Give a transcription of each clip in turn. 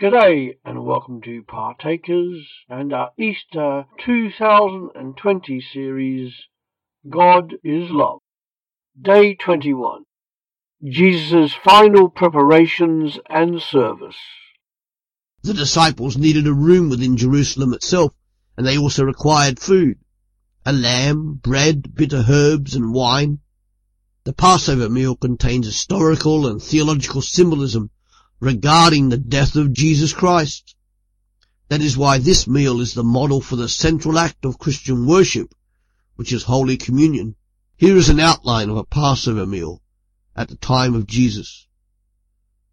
G'day and welcome to Partakers and our Easter 2020 series, God is Love. Day 21. Jesus' final preparations and service. The disciples needed a room within Jerusalem itself, and they also required food. A lamb, bread, bitter herbs, and wine. The Passover meal contains historical and theological symbolism regarding the death of Jesus Christ. That is why this meal is the model for the central act of Christian worship, which is Holy Communion. Here is an outline of a Passover meal at the time of Jesus,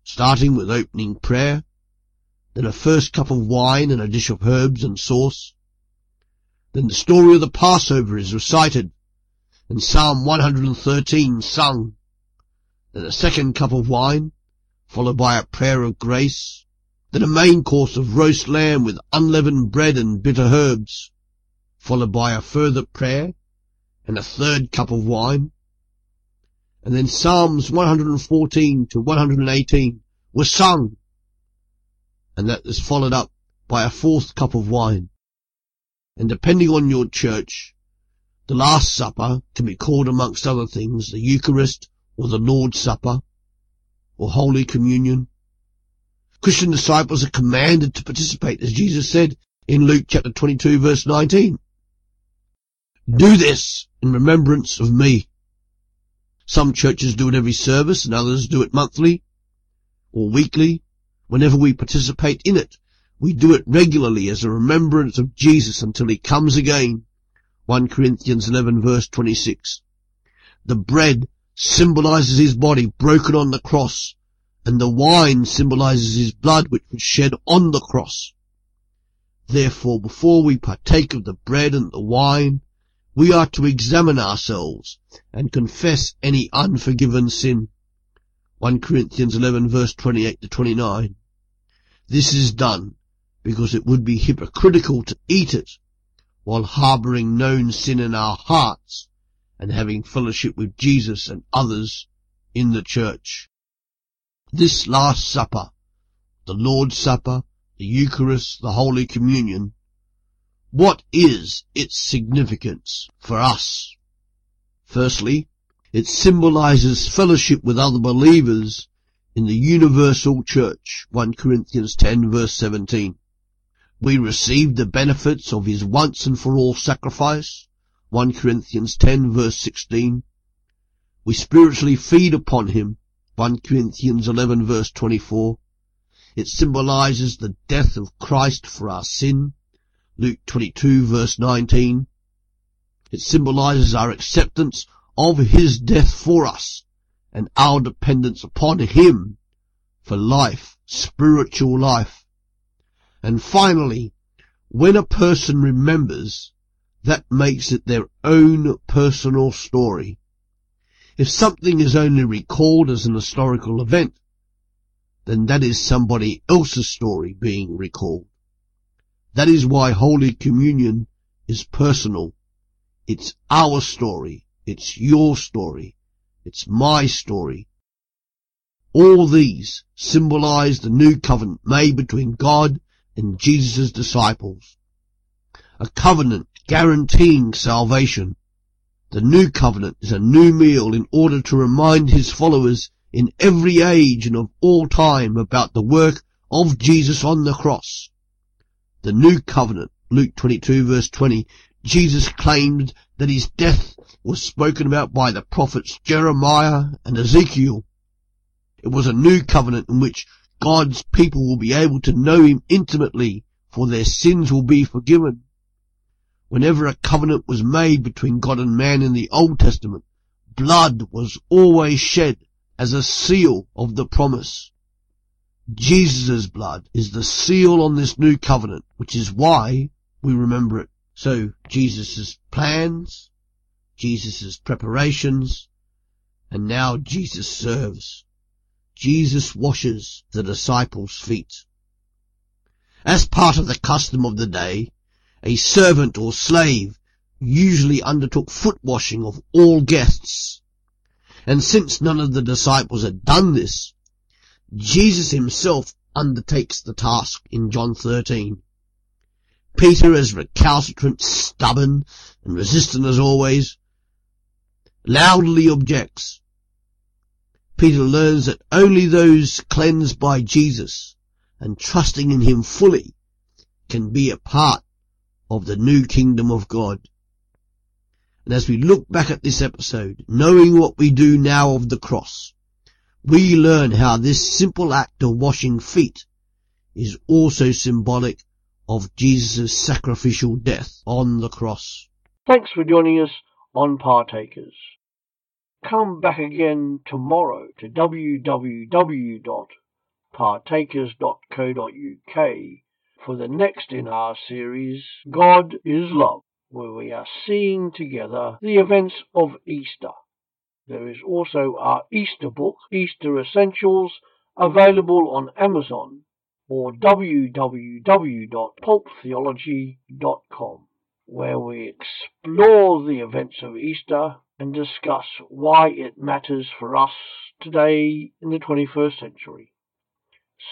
starting with opening prayer, then a first cup of wine and a dish of herbs and sauce. Then the story of the Passover is recited, and Psalm 113 sung. Then a second cup of wine, followed by a prayer of grace, then a main course of roast lamb with unleavened bread and bitter herbs, followed by a further prayer and a third cup of wine. And then Psalms 114 to 118 were sung, and that is followed up by a fourth cup of wine. And depending on your church, the Last Supper can be called amongst other things the Eucharist or the Lord's Supper or Holy Communion. Christian disciples are commanded to participate, as Jesus said in Luke chapter 22 verse 19. Do this in remembrance of me. Some churches do it every service and others do it monthly or weekly. Whenever we participate in it, we do it regularly as a remembrance of Jesus until he comes again. 1 Corinthians 11 verse 26. The bread symbolizes his body broken on the cross, and the wine symbolizes his blood which was shed on the cross. Therefore, before we partake of the bread and the wine, we are to examine ourselves and confess any unforgiven sin. 1 Corinthians 11 verse 28 to 29. This is done because it would be hypocritical to eat it while harboring known sin in our hearts and having fellowship with Jesus and others in the church. This Last Supper, the Lord's Supper, the Eucharist, the Holy Communion, what is its significance for us? Firstly, it symbolizes fellowship with other believers in the universal church, 1 Corinthians 10 verse 17. We receive the benefits of his once and for all sacrifice, 1 Corinthians 10 verse 16. We spiritually feed upon him, 1 Corinthians 11 verse 24. It symbolizes the death of Christ for our sin, Luke 22 verse 19. It symbolizes our acceptance of his death for us and our dependence upon him for life, spiritual life. And finally, when a person remembers that makes it their own personal story. If something is only recalled as an historical event, then that is somebody else's story being recalled. That is why Holy Communion is personal. It's our story. It's your story. It's my story. All these symbolize the new covenant made between God and Jesus' disciples. A covenant guaranteeing salvation. The new covenant is a new meal in order to remind his followers in every age and of all time about the work of Jesus on the cross. The new covenant, Luke 22 verse 20, Jesus claimed that his death was spoken about by the prophets Jeremiah and Ezekiel. It was a new covenant in which God's people will be able to know him intimately, for their sins will be forgiven. Whenever a covenant was made between God and man in the Old Testament, blood was always shed as a seal of the promise. Jesus' blood is the seal on this new covenant, which is why we remember it. So Jesus' plans, Jesus' preparations, and now Jesus serves. Jesus washes the disciples' feet. As part of the custom of the day, a servant or slave usually undertook foot washing of all guests. And since none of the disciples had done this, Jesus himself undertakes the task in John 13. Peter, as recalcitrant, stubborn, and resistant as always, loudly objects. Peter learns that only those cleansed by Jesus and trusting in him fully can be a part of the new kingdom of God. And as we look back at this episode, knowing what we do now of the cross, we learn how this simple act of washing feet is also symbolic of Jesus' sacrificial death on the cross. Thanks for joining us on Partakers. Come back again tomorrow to www.partakers.co.uk for the next in our series, God is Love, where we are seeing together the events of Easter. There is also our Easter book, Easter Essentials, available on Amazon or www.pulptheology.com, where we explore the events of Easter and discuss why it matters for us today in the 21st century.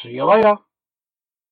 See you later.